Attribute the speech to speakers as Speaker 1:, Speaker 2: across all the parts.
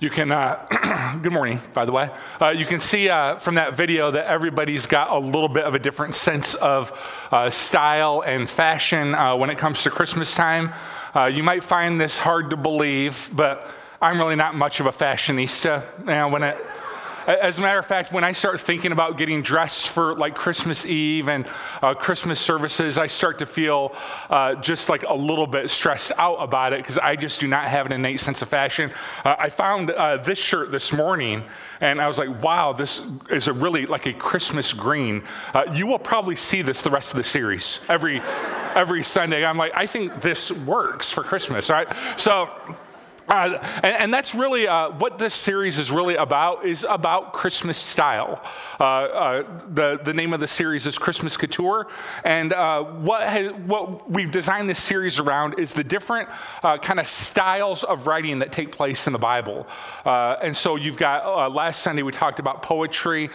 Speaker 1: You can, uh, good morning, by the way. Uh, you can see uh, from that video that everybody's got a little bit of a different sense of uh, style and fashion uh, when it comes to Christmas time. Uh, you might find this hard to believe, but I'm really not much of a fashionista. You know, when it, as a matter of fact, when I start thinking about getting dressed for like Christmas Eve and uh, Christmas services, I start to feel uh, just like a little bit stressed out about it because I just do not have an innate sense of fashion. Uh, I found uh, this shirt this morning and I was like, wow, this is a really like a Christmas green. Uh, you will probably see this the rest of the series every, every Sunday. I'm like, I think this works for Christmas, right? So, uh, and, and, that's really uh, what this series is really about is about christmas style. Uh, uh the, the name of the series is christmas couture. And uh, what, has, what we've designed this series around is the different uh, kind of styles of writing that take place in the bible. And so you've got last sunday we talked about poetry.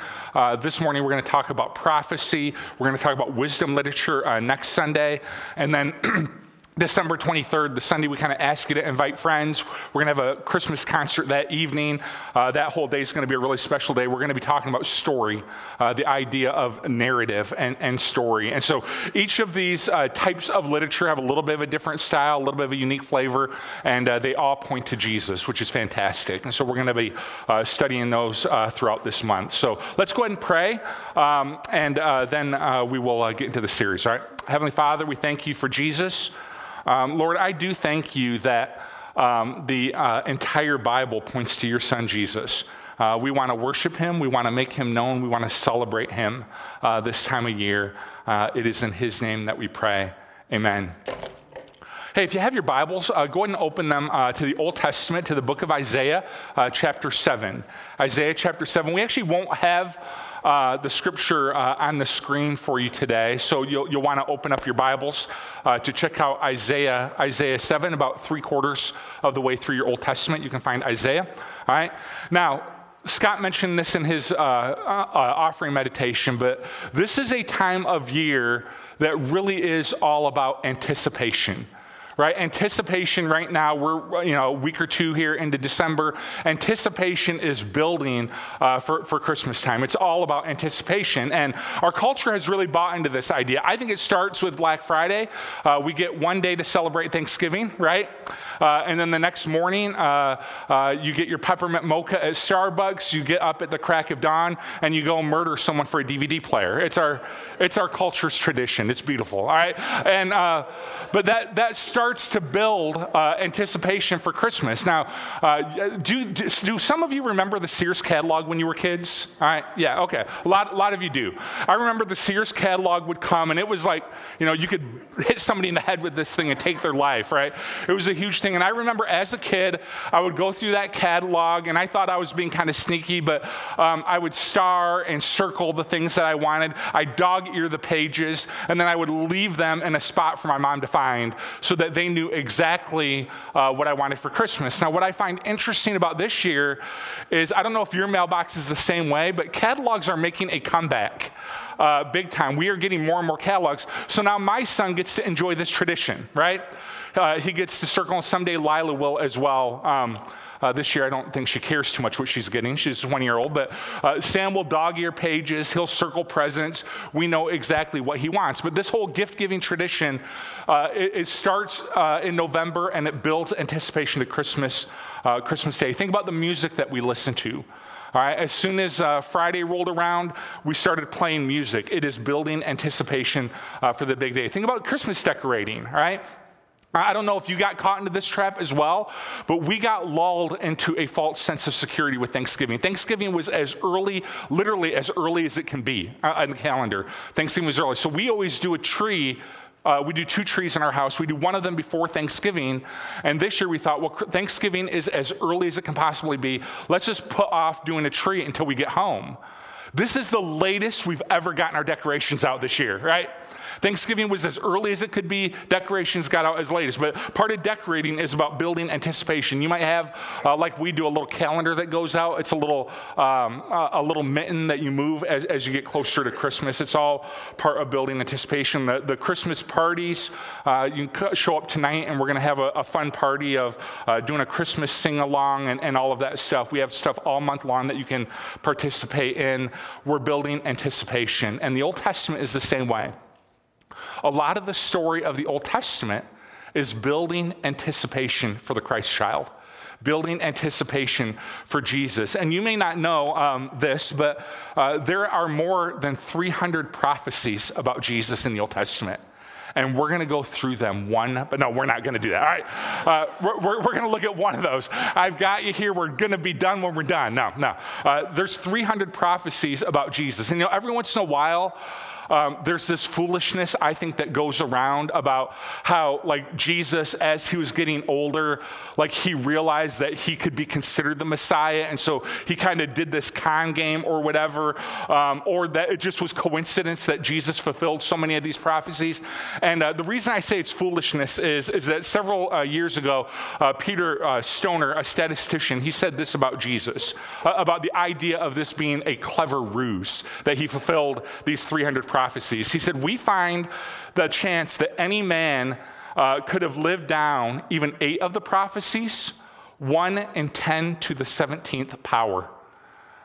Speaker 1: This morning we're going to talk about prophecy. We're going to talk about wisdom literature next sunday. And then December 23rd, the Sunday, we kind of ask you to invite friends. We're going to have a Christmas concert that evening. Uh, that whole day is going to be a really special day. We're going to be talking about story, uh, the idea of narrative and, and, story. And so each of these uh, types of literature have a little bit of a different style, a little bit of a unique flavor, and uh, they all point to Jesus, which is fantastic. And so we're going to be uh, studying those uh, throughout this month. So let's go ahead and pray, um, and then we will get into the series. All right? Heavenly Father, we thank you for Jesus. Um, Lord, I do thank you that um, the uh, entire Bible points to your son Jesus. Uh, we want to worship him. We want to make him known. We want to celebrate him uh, this time of year. Uh, it is in his name that we pray. Amen. Hey, if you have your Bibles, uh, go ahead and open them uh, to the Old Testament, to the book of Isaiah, uh, chapter 7. Isaiah chapter 7. We actually won't have uh, the scripture uh, on the screen for you today. So you'll, you'll want to open up your Bibles uh, to check out Isaiah, Isaiah 7, about three quarters of the way through your Old Testament. You can find Isaiah. All right. Now, Scott mentioned this in his uh, uh, offering meditation, but this is a time of year that really is all about anticipation right? Anticipation right now, we're you know a week or two here into December. Anticipation is building uh, for, for Christmas time. It's all about anticipation. And our culture has really bought into this idea. I think it starts with Black Friday. Uh, we get one day to celebrate Thanksgiving, right? Uh, and then the next morning, uh, uh, you get your peppermint mocha at Starbucks. You get up at the crack of dawn and you go murder someone for a DVD player. It's our, it's our culture's tradition. It's beautiful, all right? And, uh, but that, that starts to build uh, anticipation for Christmas. Now, uh, do, do some of you remember the Sears catalog when you were kids? All right, yeah, okay. A lot, a lot of you do. I remember the Sears catalog would come and it was like, you know, you could hit somebody in the head with this thing and take their life, right? It was a huge thing. And I remember as a kid, I would go through that catalog and I thought I was being kind of sneaky, but um, I would star and circle the things that I wanted. I dog ear the pages and then I would leave them in a spot for my mom to find so that they knew exactly uh, what I wanted for Christmas. Now, what I find interesting about this year is I don't know if your mailbox is the same way, but catalogs are making a comeback. Uh, big time. We are getting more and more catalogs. So now my son gets to enjoy this tradition, right? Uh, he gets to circle, and someday Lila will as well. Um, uh, this year, I don't think she cares too much what she's getting. She's one year old, but uh, Sam will dog ear pages. He'll circle presents. We know exactly what he wants. But this whole gift giving tradition, uh, it, it, starts uh, in November and it builds anticipation to Christmas, uh, Christmas Day. Think about the music that we listen to. All right, as soon as uh, Friday rolled around, we started playing music. It is building anticipation for the big day. Think about Christmas decorating, all right? I don't know if you got caught into this trap as well, but we got lulled into a false sense of security with Thanksgiving. Thanksgiving was as early, literally as early as it can be uh, on the calendar. Thanksgiving was early. So we always do a tree. Uh, we do two trees in our house. We do one of them before Thanksgiving. And this year we thought, well, Thanksgiving is as early as it can possibly be. Let's just put off doing a tree until we get home. This is the latest we've ever gotten our decorations out this year, right? Thanksgiving was as early as it could be. Decorations got out as late as. But part of decorating is about building anticipation. You might have, uh, like we do, a little calendar that goes out. It's a little um, a little mitten that you move as, as, you get closer to Christmas. It's all part of building anticipation. The, the Christmas parties, uh, you show up tonight, and we're going to have a, a, fun party of uh, doing a Christmas sing along and, and all of that stuff. We have stuff all month long that you can participate in. We're building anticipation, and the Old Testament is the same way. A lot of the story of the Old Testament is building anticipation for the Christ child, building anticipation for Jesus. And you may not know um, this, but uh, there are more than 300 prophecies about Jesus in the Old Testament and we're going to go through them one, but no, we're not going to do that. All right, uh, we're, we're, we're going to look at one of those. I've got you here. We're going to be done when we're done. No, no. Uh, there's 300 prophecies about Jesus. And you know, every once in a while, um, there's this foolishness, I think, that goes around about how, like, Jesus, as he was getting older, like, he realized that he could be considered the Messiah. And so he kind of did this con game or whatever, um, or that it just was coincidence that Jesus fulfilled so many of these prophecies. And uh, the reason I say it's foolishness is, is that several uh, years ago, uh, Peter uh, Stoner, a statistician, he said this about Jesus, uh, about the idea of this being a clever ruse, that he fulfilled these 300 prophecies. He said, We find the chance that any man uh, could have lived down even eight of the prophecies, one in 10 to the 17th power.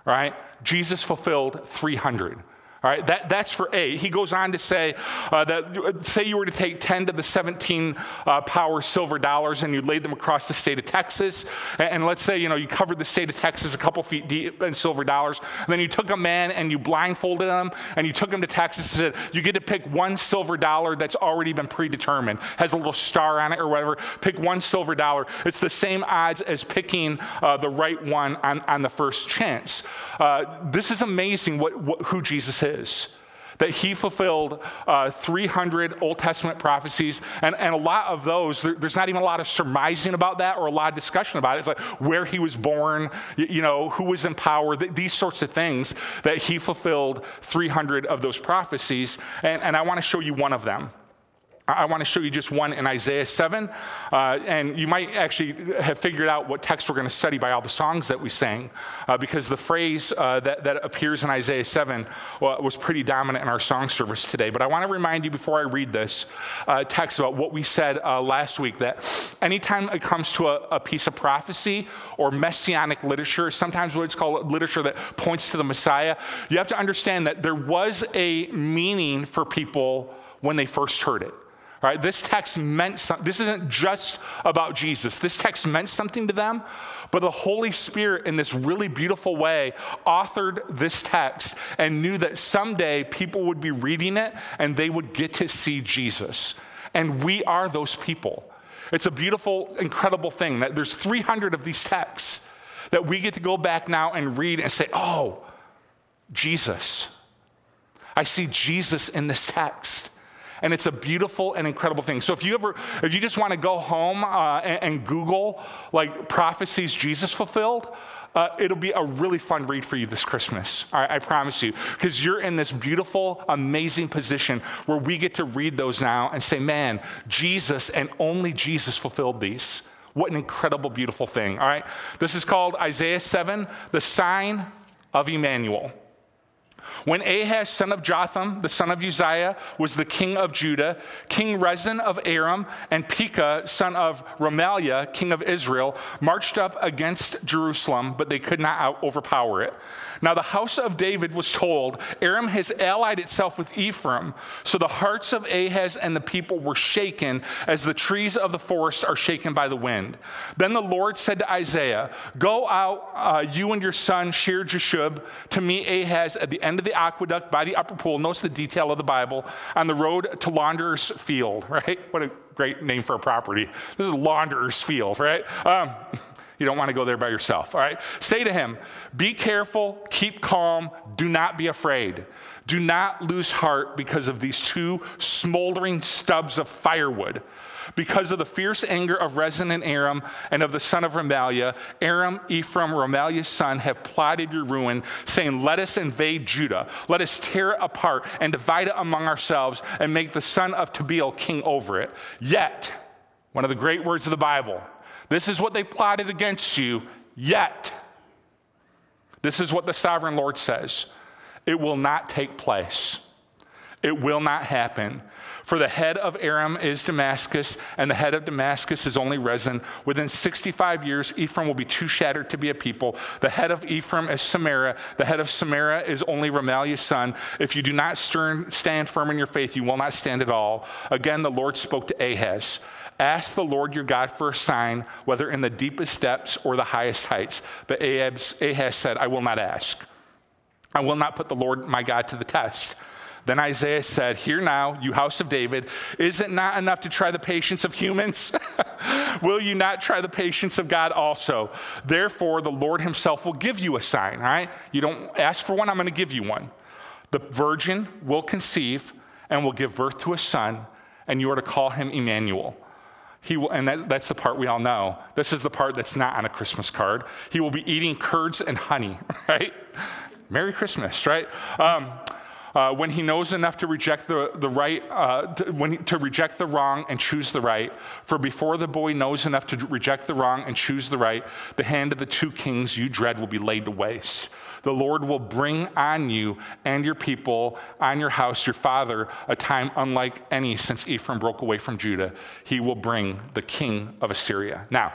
Speaker 1: Right? Jesus fulfilled 300. All right, that, that's for A. He goes on to say uh, that, say you were to take 10 to the 17 uh, power silver dollars and you laid them across the state of Texas. And, and, let's say, you know, you covered the state of Texas a couple feet deep in silver dollars. And then you took a man and you blindfolded him and you took him to Texas and said, you get to pick one silver dollar that's already been predetermined, has a little star on it or whatever. Pick one silver dollar. It's the same odds as picking uh, the right one on, on the first chance. Uh, this is amazing what, what, who Jesus is is that he fulfilled uh, 300 Old Testament prophecies, and, and a lot of those, there, there's not even a lot of surmising about that or a lot of discussion about it. It's like where he was born, you, you know, who was in power, th- these sorts of things, that he fulfilled 300 of those prophecies. And, and I want to show you one of them. I want to show you just one in Isaiah 7. Uh, and you might actually have figured out what text we're going to study by all the songs that we sang, uh, because the phrase uh, that, that appears in Isaiah 7 was pretty dominant in our song service today. But I want to remind you before I read this uh, text about what we said uh, last week that anytime it comes to a, a, piece of prophecy or messianic literature, sometimes what it's called literature that points to the Messiah, you have to understand that there was a meaning for people when they first heard it. Right? This text meant something. This isn't just about Jesus. This text meant something to them, but the Holy Spirit, in this really beautiful way, authored this text and knew that someday people would be reading it and they would get to see Jesus. And we are those people. It's a beautiful, incredible thing that there's 300 of these texts that we get to go back now and read and say, oh, Jesus. I see Jesus in this text and it's a beautiful and incredible thing. So if you ever, if you just want to go home uh, and, and, Google like prophecies Jesus fulfilled, uh, it'll be a really fun read for you this Christmas. I promise you, because you're in this beautiful, amazing position where we get to read those now and say, "Man, Jesus and only Jesus fulfilled these." What an incredible, beautiful thing. All right, this is called Isaiah seven, the sign of Emmanuel. When Ahaz, son of Jotham, the son of Uzziah, was the king of Judah, King Rezin of Aram, and Pekah, son of Remaliah, king of Israel, marched up against Jerusalem, but they could not overpower it. Now the house of David was told, Aram has allied itself with Ephraim. So the hearts of Ahaz and the people were shaken as the trees of the forest are shaken by the wind. Then the Lord said to Isaiah, Go out, uh, you and your son Shear Jashub, to meet Ahaz at the end of the aqueduct by the upper pool. Notice the detail of the Bible on the road to Launderer's Field, right? What a great name for a property. This is Launderer's Field, right? Um, you don't want to go there by yourself, all right? Say to him, Be careful, keep calm, do not be afraid. Do not lose heart because of these two smoldering stubs of firewood. Because of the fierce anger of Rezin and Aram and of the son of Remaliah, Aram, Ephraim, Remaliah's son, have plotted your ruin, saying, Let us invade Judah. Let us tear it apart and divide it among ourselves and make the son of Tabeel king over it. Yet, one of the great words of the Bible, this is what they plotted against you, yet. This is what the sovereign Lord says it will not take place. It will not happen. For the head of Aram is Damascus, and the head of Damascus is only Rezin. Within 65 years, Ephraim will be too shattered to be a people. The head of Ephraim is Samaria. The head of Samaria is only Remaliah's son. If you do not stand firm in your faith, you will not stand at all. Again, the Lord spoke to Ahaz. Ask the Lord your God for a sign, whether in the deepest depths or the highest heights. But Ahaz, Ahaz said, I will not ask. I will not put the Lord my God to the test. Then Isaiah said, Hear now, you house of David, is it not enough to try the patience of humans? will you not try the patience of God also? Therefore, the Lord himself will give you a sign, all right? You don't ask for one, I'm going to give you one. The virgin will conceive and will give birth to a son, and you are to call him Emmanuel. He will, and that, that's the part we all know. This is the part that's not on a Christmas card. He will be eating curds and honey, right? Merry Christmas, right? Um, uh, when he knows enough to reject the, the right, uh, to, when he, to reject the wrong and choose the right. For before the boy knows enough to reject the wrong and choose the right, the hand of the two kings you dread will be laid to waste. The Lord will bring on you and your people, on your house, your father, a time unlike any since Ephraim broke away from Judah. He will bring the king of Assyria. Now,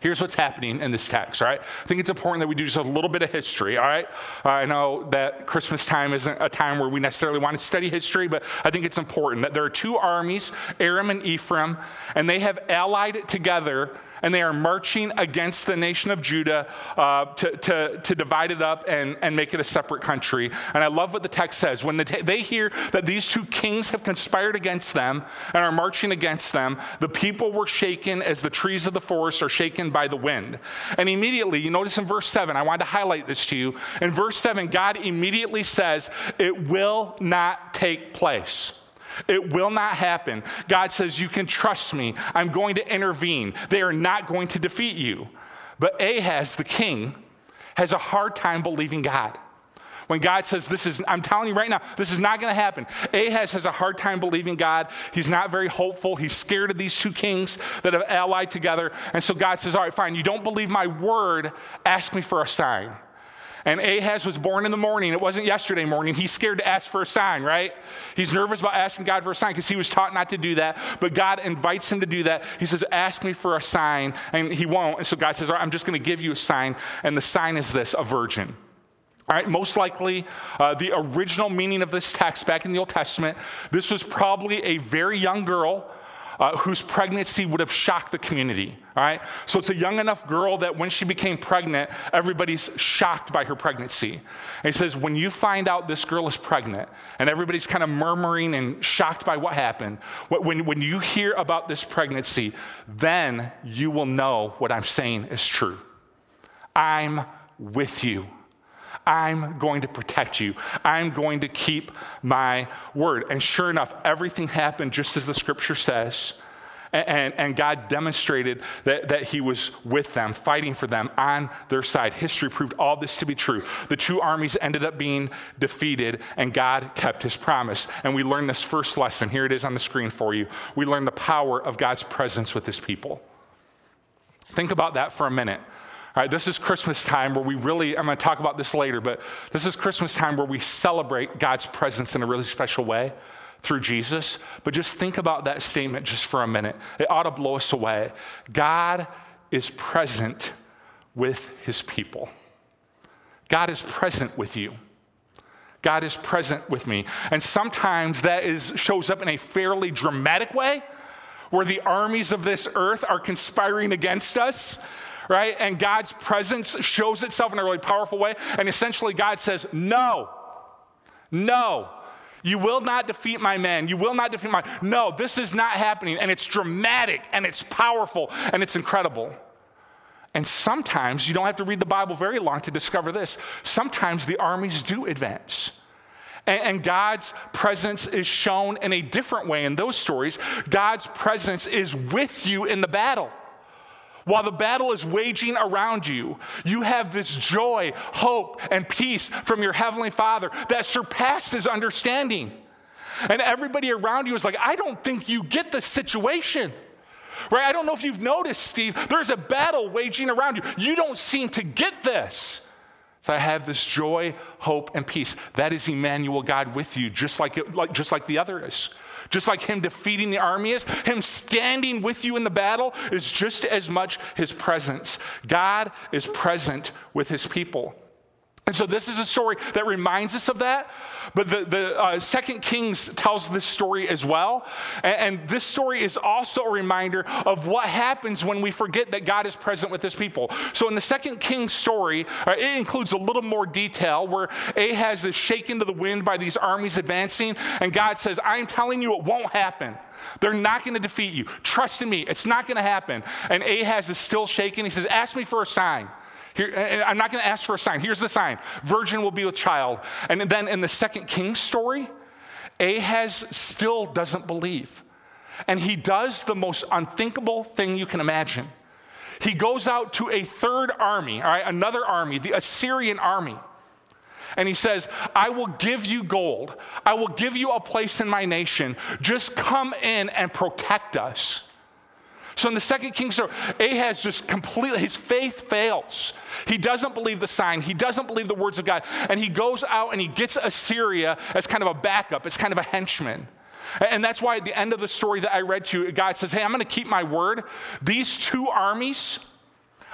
Speaker 1: Here's what's happening in this text, all right? I think it's important that we do just a little bit of history, all right? Uh, I know that Christmas time isn't a time where we necessarily want to study history, but I think it's important that there are two armies, Aram and Ephraim, and they have allied together and they are marching against the nation of Judah uh, to, to, to, divide it up and, and make it a separate country. And I love what the text says. When the they hear that these two kings have conspired against them and are marching against them, the people were shaken as the trees of the forest are shaken by the wind. And immediately, you notice in verse 7, I wanted to highlight this to you. In verse 7, God immediately says, It will not take place. It will not happen. God says, You can trust me. I'm going to intervene. They are not going to defeat you. But Ahaz, the king, has a hard time believing God. When God says, This is, I'm telling you right now, this is not going to happen. Ahaz has a hard time believing God. He's not very hopeful. He's scared of these two kings that have allied together. And so God says, All right, fine, you don't believe my word, ask me for a sign. And Ahaz was born in the morning. It wasn't yesterday morning. He's scared to ask for a sign, right? He's nervous about asking God for a sign because he was taught not to do that. But God invites him to do that. He says, Ask me for a sign. And he won't. And so God says, All right, I'm just going to give you a sign. And the sign is this a virgin. All right, most likely, uh, the original meaning of this text back in the Old Testament, this was probably a very young girl uh, whose pregnancy would have shocked the community. All right? So it's a young enough girl that when she became pregnant, everybody's shocked by her pregnancy. And he says, when you find out this girl is pregnant and everybody's kind of murmuring and shocked by what happened, when, when you hear about this pregnancy, then you will know what I'm saying is true. I'm with you. I'm going to protect you. I'm going to keep my word. And sure enough, everything happened just as the scripture says. And, and, God demonstrated that, that He was with them, fighting for them on their side. History proved all this to be true. The two armies ended up being defeated, and God kept His promise. And we learned this first lesson. Here it is on the screen for you. We learned the power of God's presence with His people. Think about that for a minute. All right, this is Christmas time where we really, I'm going to talk about this later, but this is Christmas time where we celebrate God's presence in a really special way through Jesus. But just think about that statement just for a minute. It ought to blow us away. God is present with his people. God is present with you. God is present with me. And sometimes that is, shows up in a fairly dramatic way where the armies of this earth are conspiring against us right? And God's presence shows itself in a really powerful way. And essentially, God says, No, no. You will not defeat my men. You will not defeat my. No, this is not happening. And it's dramatic and it's powerful and it's incredible. And sometimes you don't have to read the Bible very long to discover this. Sometimes the armies do advance. And, and God's presence is shown in a different way in those stories. God's presence is with you in the battle. While the battle is waging around you, you have this joy, hope, and peace from your Heavenly Father that surpasses understanding. And everybody around you is like, I don't think you get the situation. Right? I don't know if you've noticed, Steve, there's a battle waging around you. You don't seem to get this. So I have this joy, hope, and peace. That is Emmanuel, God with you, just like, it, like, just like the other is. Just like him defeating the army is, him standing with you in the battle is just as much his presence. God is present with his people. And so this is a story that reminds us of that. But the, the uh, Second Kings tells this story as well. And, and, this story is also a reminder of what happens when we forget that God is present with his people. So in the Second Kings story, uh, it includes a little more detail where Ahaz is shaken to the wind by these armies advancing. And God says, I'm telling you, it won't happen. They're not going to defeat you. Trust in me, it's not going to happen. And Ahaz is still shaking. He says, Ask me for a sign. Here, eh, eh, I'm not going to ask for a sign. Here's the sign Virgin will be with child. And then in the second king story, Ahaz still doesn't believe. And he does the most unthinkable thing you can imagine. He goes out to a third army, all right, another army, the Assyrian army. And he says, I will give you gold. I will give you a place in my nation. Just come in and protect us. So in the second king story, Ahaz just completely, his faith fails. He doesn't believe the sign. He doesn't believe the words of God. And he goes out and he gets Assyria as kind of a backup, as kind of a henchman. And that's why at the end of the story that I read to you, God says, Hey, I'm going to keep my word. These two armies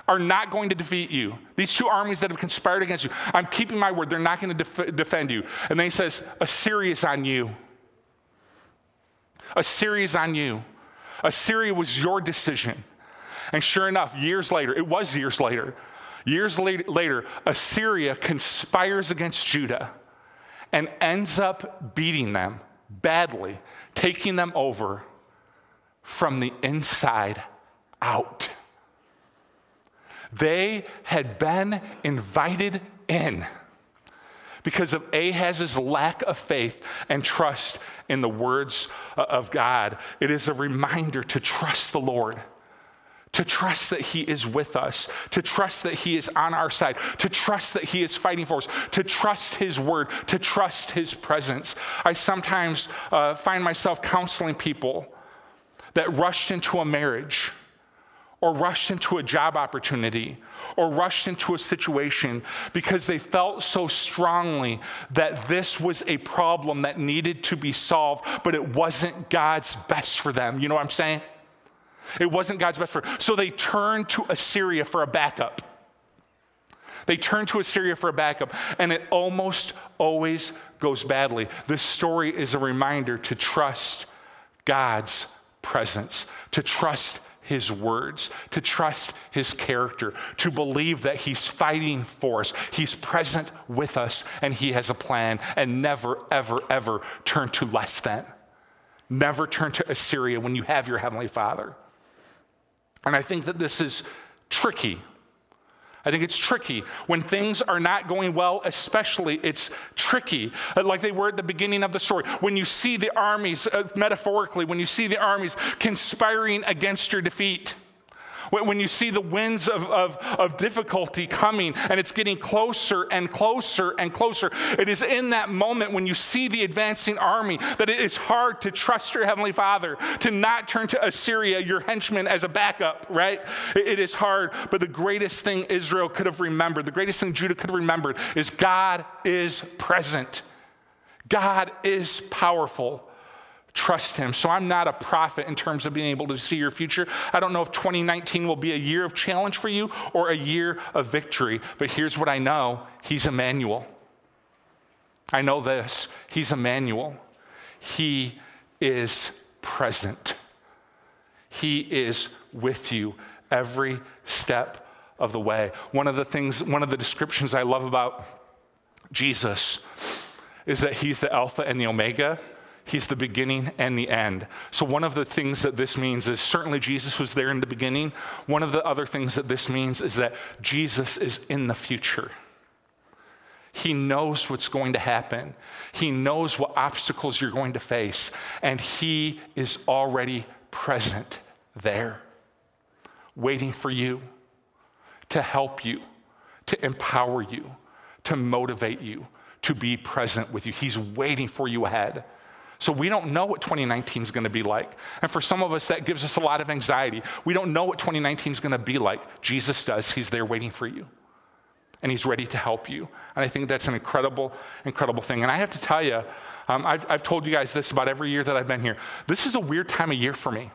Speaker 1: are not going to defeat you. These two armies that have conspired against you, I'm keeping my word. They're not going to def- defend you. And then he says, Assyria is on you. Assyria is on you. Assyria was your decision. And sure enough, years later, it was years later, years later, Assyria conspires against Judah and ends up beating them badly, taking them over from the inside out. They had been invited in because of Ahaz's lack of faith and trust in the words uh, of God. It is a reminder to trust the Lord. To trust that He is with us, to trust that He is on our side, to trust that He is fighting for us, to trust His word, to trust His presence. I sometimes uh, find myself counseling people that rushed into a marriage or rushed into a job opportunity or rushed into a situation because they felt so strongly that this was a problem that needed to be solved, but it wasn't God's best for them. You know what I'm saying? It wasn't God's best for So they turned to Assyria for a backup. They turn to Assyria for a backup, and it almost always goes badly. This story is a reminder to trust God's presence, to trust his words, to trust his character, to believe that he's fighting for us, he's present with us, and he has a plan, and never, ever, ever turn to less than. Never turn to Assyria when you have your heavenly father. And I think that this is tricky I think it's tricky. When things are not going well, especially, it's tricky. Uh, like they were at the beginning of the story. When you see the armies, uh, metaphorically, when you see the armies conspiring against your defeat, when you see the winds of, of, of difficulty coming and it's getting closer and closer and closer, it is in that moment when you see the advancing army that it is hard to trust your Heavenly Father, to not turn to Assyria, your henchman, as a backup, right? It, it is hard, but the greatest thing Israel could have remembered, the greatest thing Judah could have remembered is God is present. God is powerful trust him. So I'm not a prophet in terms of being able to see your future. I don't know if 2019 will be a year of challenge for you or a year of victory, but here's what I know He's Emmanuel. I know this He's Emmanuel. He is present, He is with you every step of the way. One of the things, one of the descriptions I love about Jesus is that He's the Alpha and the Omega He's the beginning and the end. So, one of the things that this means is certainly Jesus was there in the beginning. One of the other things that this means is that Jesus is in the future. He knows what's going to happen. He knows what obstacles you're going to face, and He is already present there, waiting for you to help you, to empower you, to motivate you, to be present with you. He's waiting for you ahead. So we don't know what 2019 is going to be like. And for some of us, that gives us a lot of anxiety. We don't know what 2019 is going to be like. Jesus does. He's there waiting for you and He's ready to help you. And I think that's an incredible, incredible thing. And I have to tell you, um, I've, I've told you guys this about every year that I've been here. This is a weird time of year for me.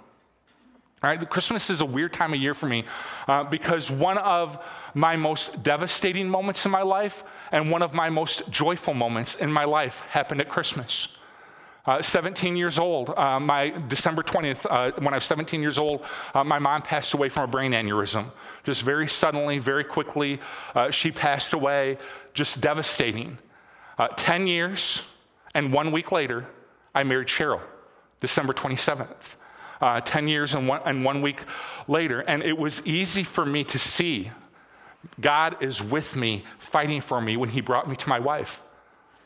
Speaker 1: All right, Christmas is a weird time of year for me uh, because one of my most devastating moments in my life and one of my most joyful moments in my life happened at Christmas. Uh, 17 years old, uh, my December 20th, uh, when I was 17 years old, uh, my mom passed away from a brain aneurysm. Just very suddenly, very quickly, uh, she passed away, just devastating. Uh, 10 years and one week later, I married Cheryl, December 27th. 10 years and one, and one week later, and it was easy for me to see God is with me, fighting for me when He brought me to my wife.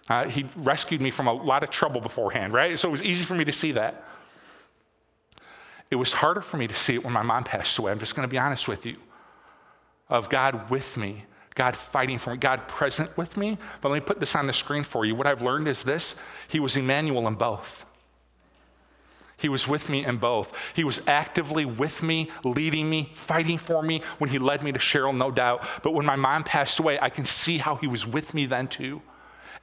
Speaker 1: Uh, he rescued me from a lot of trouble beforehand, right? So it was easy for me to see that. It was harder for me to see it when my mom passed away. I'm just going to be honest with you. Of God with me, God fighting for me, God present with me. But let me put this on the screen for you. What I've learned is this He was Emmanuel in both. He was with me in both. He was actively with me, leading me, fighting for me when he led me to Cheryl, no doubt. But when my mom passed away, I can see how he was with me then too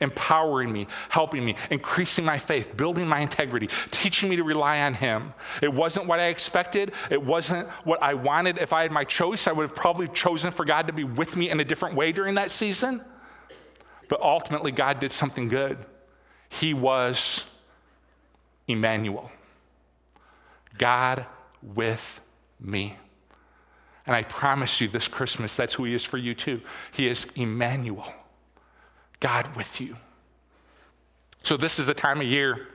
Speaker 1: empowering me, helping me, increasing my faith, building my integrity, teaching me to rely on Him. It wasn't what I expected. It wasn't what I wanted. If I had my choice, I would have probably chosen for God to be with me in a different way during that season. But ultimately, God did something good. He was Emmanuel, God with me. And I promise you this Christmas, that's who He is for you too. He is Emmanuel. God with you. So, this is a time of year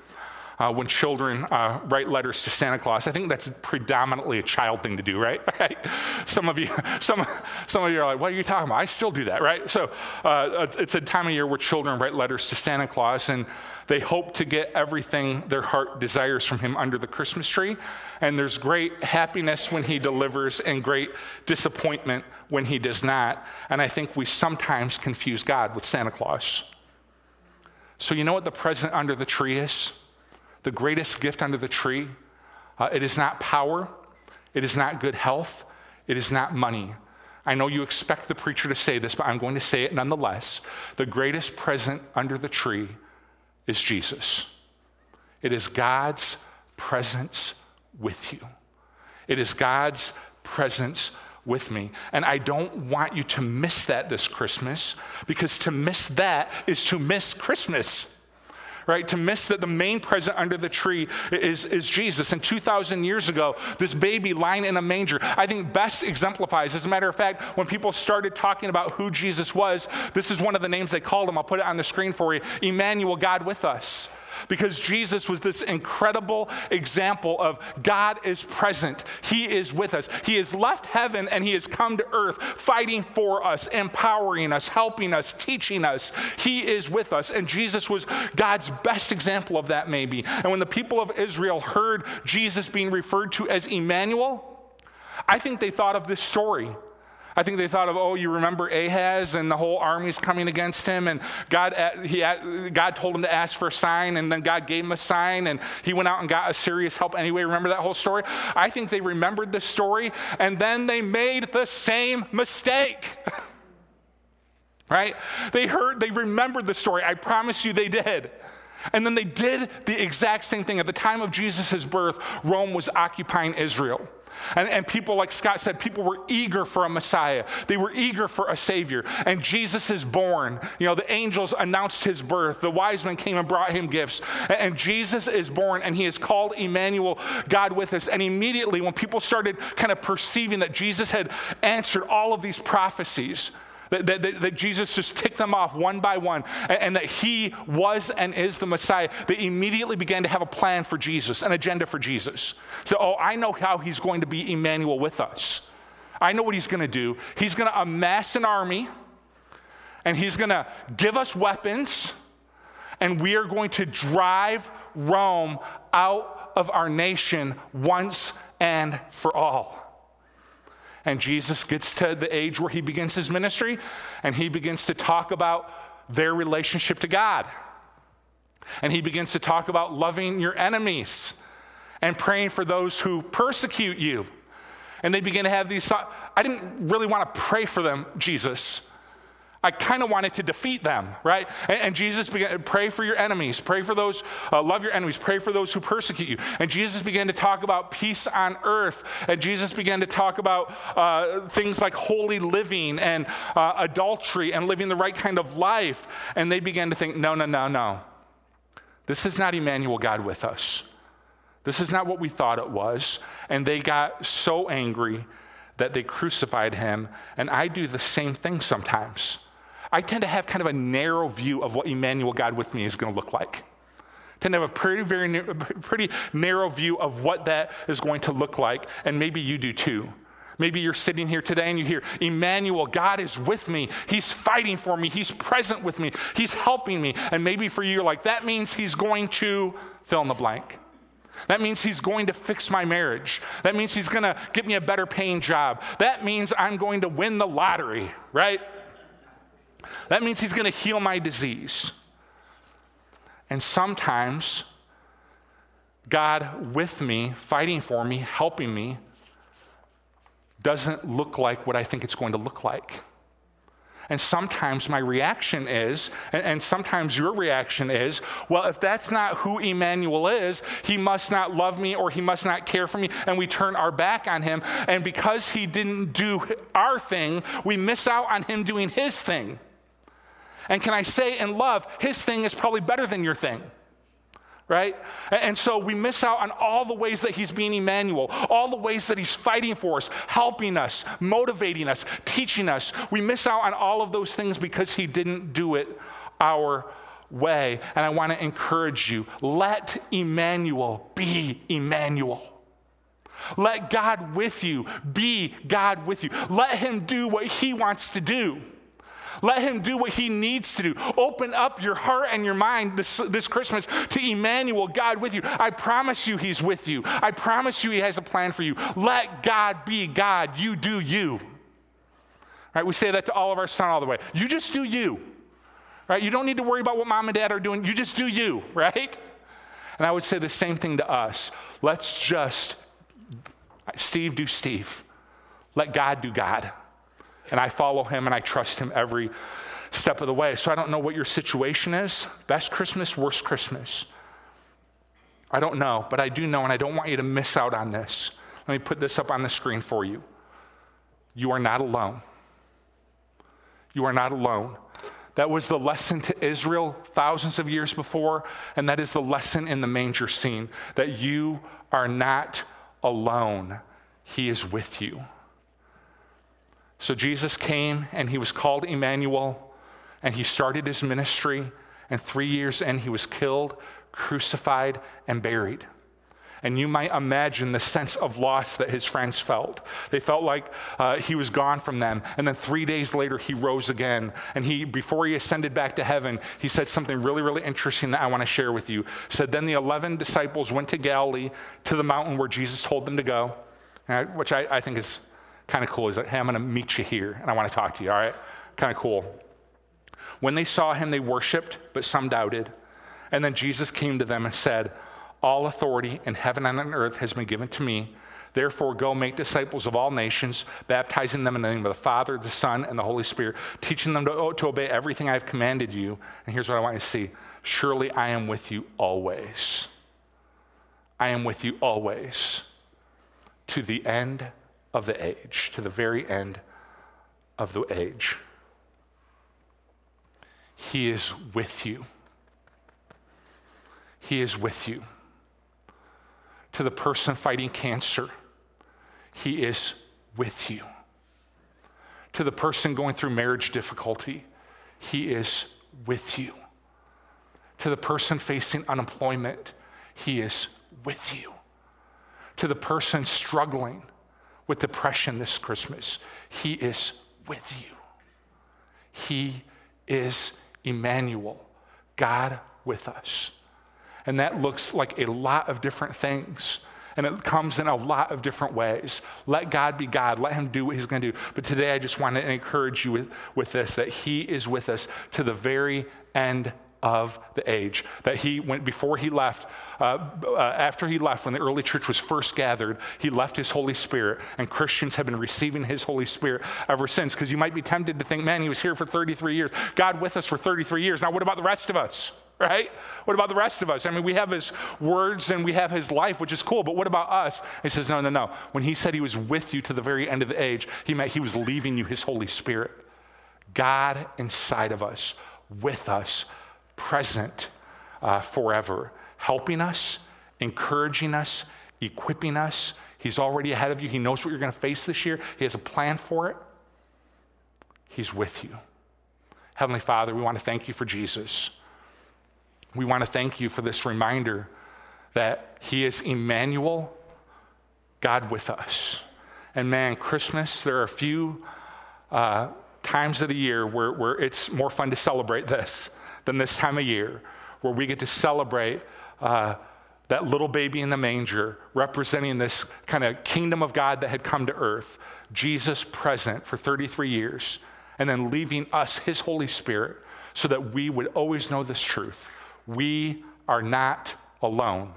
Speaker 1: uh, when children uh, write letters to Santa Claus. I think that's predominantly a child thing to do, right? right? Some of you, some, some of you are like, "What are you talking about?" I still do that, right? So, uh, it's a time of year where children write letters to Santa Claus, and they hope to get everything their heart desires from him under the Christmas tree. And there's great happiness when he delivers and great disappointment when he does not. And I think we sometimes confuse God with Santa Claus. So, you know what the present under the tree is? The greatest gift under the tree? Uh, it is not power, it is not good health, it is not money. I know you expect the preacher to say this, but I'm going to say it nonetheless. The greatest present under the tree is Jesus. It is God's presence with you. It is God's presence with me. And I don't want you to miss that this Christmas because to miss that is to miss Christmas. Right? To miss that the main present under the tree is, is Jesus. And 2,000 years ago, this baby lying in a manger, I think best exemplifies. As a matter of fact, when people started talking about who Jesus was, this is one of the names they called him. I'll put it on the screen for you Emmanuel, God with us because Jesus was this incredible example of God is present. He is with us. He has left heaven and he has come to earth fighting for us, empowering us, helping us, teaching us. He is with us. And Jesus was God's best example of that, maybe. And when the people of Israel heard Jesus being referred to as Emmanuel, I think they thought of this story. I think they thought of, oh, you remember Ahaz and the whole army's coming against him, and God, he, God told him to ask for a sign, and then God gave him a sign, and he went out and got Assyria's help anyway. Remember that whole story? I think they remembered the story, and then they made the same mistake. right? They heard, they remembered the story. I promise you they did. And then they did the exact same thing. At the time of Jesus' birth, Rome was occupying Israel. And, and people, like Scott said, people were eager for a Messiah. They were eager for a Savior. And Jesus is born. You know, the angels announced his birth. The wise men came and brought him gifts. And, and Jesus is born, and he is called Emmanuel, God with us. And immediately, when people started kind of perceiving that Jesus had answered all of these prophecies, that, that, that, Jesus just ticked them off one by one, and, and, that he was and is the Messiah. They immediately began to have a plan for Jesus, an agenda for Jesus. So, oh, I know how he's going to be Emmanuel with us. I know what he's going to do. He's going to amass an army, And He's going to give us weapons, and we are going to drive Rome out of our nation once and for all. And Jesus gets to the age where he begins his ministry and he begins to talk about their relationship to God. And he begins to talk about loving your enemies and praying for those who persecute you. And they begin to have these thoughts. I didn't really want to pray for them, Jesus. I kind of wanted to defeat them, right? And, and, Jesus began, pray for your enemies, pray for those, uh, love your enemies, pray for those who persecute you. And Jesus began to talk about peace on earth. And Jesus began to talk about uh, things like holy living and uh, adultery and living the right kind of life. And they began to think, no, no, no, no. This is not Emmanuel God with us. This is not what we thought it was. And they got so angry that they crucified him. And I do the same thing sometimes. I tend to have kind of a narrow view of what Emmanuel God with me is going to look like. I tend to have a pretty, very, pretty narrow view of what that is going to look like, and maybe you do too. Maybe you're sitting here today and you hear, Emmanuel, God is with me. He's fighting for me. He's present with me. He's helping me. And maybe for you, you're like, that means He's going to fill in the blank. That means he's going to fix my marriage. That means he's going to get me a better paying job. That means I'm going to win the lottery, right? That means he's going to heal my disease. And sometimes, God with me, fighting for me, helping me, doesn't look like what I think it's going to look like. And sometimes my reaction is, and, sometimes your reaction is, well, if that's not who Emmanuel is, he must not love me or he must not care for me. And we turn our back on him. And because he didn't do our thing, we miss out on him doing his thing. And can I say in love, his thing is probably better than your thing. Right? And so we miss out on all the ways that he's being Emmanuel, all the ways that he's fighting for us, helping us, motivating us, teaching us. We miss out on all of those things because he didn't do it our way. And I want to encourage you let Emmanuel be Emmanuel. Let God with you be God with you. Let him do what he wants to do. Let him do what he needs to do. Open up your heart and your mind this, this Christmas to Emmanuel, God with you. I promise you he's with you. I promise you he has a plan for you. Let God be God. You do you. Right? We say that to all of our son all the way. You just do you. Right? You don't need to worry about what mom and dad are doing. You just do you, right? And I would say the same thing to us. Let's just, Steve, do Steve. Let God do God and I follow him and I trust him every step of the way. So I don't know what your situation is best Christmas, worst Christmas. I don't know, but I do know, and I don't want you to miss out on this. Let me put this up on the screen for you. You are not alone. You are not alone. That was the lesson to Israel thousands of years before, and that is the lesson in the manger scene that you are not alone. He is with you. So Jesus came and he was called Emmanuel and he started his ministry. And three years in, he was killed, crucified, and buried. And you might imagine the sense of loss that his friends felt. They felt like uh, he was gone from them. And then three days later, he rose again. And he, before he ascended back to heaven, he said something really, really interesting that I want to share with you. He said, Then the 11 disciples went to Galilee to the mountain where Jesus told them to go, uh, which I, I think is kind of cool. He's like, hey, I'm going to meet you here and I want to talk to you, all right? Kind of cool. When they saw him, they worshiped, but some doubted. And then Jesus came to them and said, All authority in heaven and on earth has been given to me. Therefore, go make disciples of all nations, baptizing them in the name of the Father, the Son, and the Holy Spirit, teaching them to, oh, to obey everything I've commanded you. And here's what I want you to see Surely I am with you always. I am with you always to the end of the age, to the very end of the age. He is with you. He is with you. To the person fighting cancer, He is with you. To the person going through marriage difficulty, He is with you. To the person facing unemployment, He is with you. To the person struggling with depression this Christmas. He is with you. He is Emmanuel, God with us. And that looks like a lot of different things. And it comes in a lot of different ways. Let God be God. Let Him do what He's going to do. But today I just want to encourage you with, with this that He is with us to the very end of the age. That he went before he left, uh, uh, after he left, when the early church was first gathered, he left his Holy Spirit, and Christians have been receiving his Holy Spirit ever since. Because you might be tempted to think, man, he was here for 33 years. God with us for 33 years. Now, what about the rest of us? Right? What about the rest of us? I mean, we have his words and we have his life, which is cool, but what about us? He says, no, no, no. When he said he was with you to the very end of the age, he meant he was leaving you his Holy Spirit. God inside of us, with us, present uh, forever, helping us, encouraging us, equipping us. He's already ahead of you. He knows what you're going to face this year, He has a plan for it. He's with you. Heavenly Father, we want to thank you for Jesus. We want to thank you for this reminder that He is Emmanuel, God with us. And man, Christmas, there are a few uh, times of the year where, where it's more fun to celebrate this than this time of year, where we get to celebrate uh, that little baby in the manger, representing this kind of kingdom of God that had come to earth, Jesus present for 33 years, and then leaving us his Holy Spirit so that we would always know this truth. We are not alone.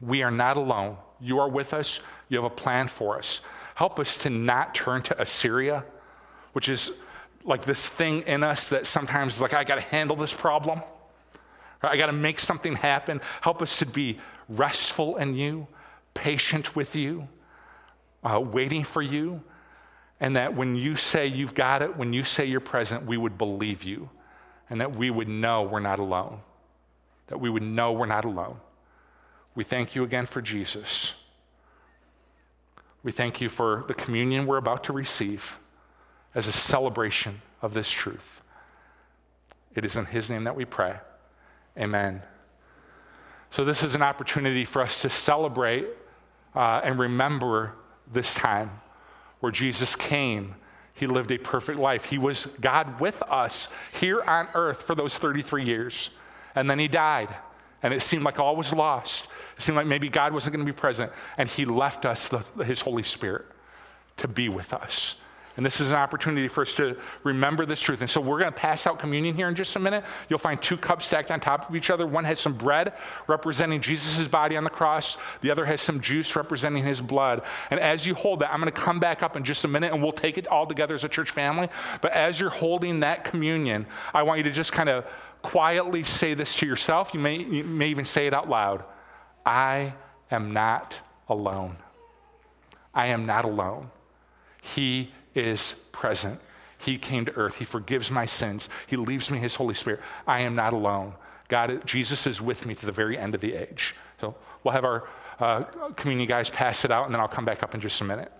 Speaker 1: We are not alone. You are with us. You have a plan for us. Help us to not turn to Assyria, which is like this thing in us that sometimes is like I got to handle this problem. I got to make something happen. Help us to be restful in you, patient with you, uh, waiting for you. And that when you say you've got it, when you say you're present, we would believe you. And that we would know we're not alone. That we would know we're not alone. We thank you again for Jesus. We thank you for the communion we're about to receive as a celebration of this truth. It is in His name that we pray. Amen. So, this is an opportunity for us to celebrate uh, and remember this time where Jesus came. He lived a perfect life. He was God with us here on earth for those 33 years. And then He died. And it seemed like all was lost. It seemed like maybe God wasn't going to be present. And He left us the, His Holy Spirit to be with us. And this is an opportunity for us to remember this truth. And so we're going to pass out communion here in just a minute. You'll find two cups stacked on top of each other. One has some bread representing Jesus' body on the cross, the other has some juice representing his blood. And as you hold that, I'm going to come back up in just a minute and we'll take it all together as a church family. But as you're holding that communion, I want you to just kind of quietly say this to yourself. You may, you may even say it out loud I am not alone. I am not alone. He is present. He came to earth. He forgives my sins. He leaves me his Holy Spirit. I am not alone. God, Jesus is with me to the very end of the age. So we'll have our uh, community guys pass it out, and then I'll come back up in just a minute.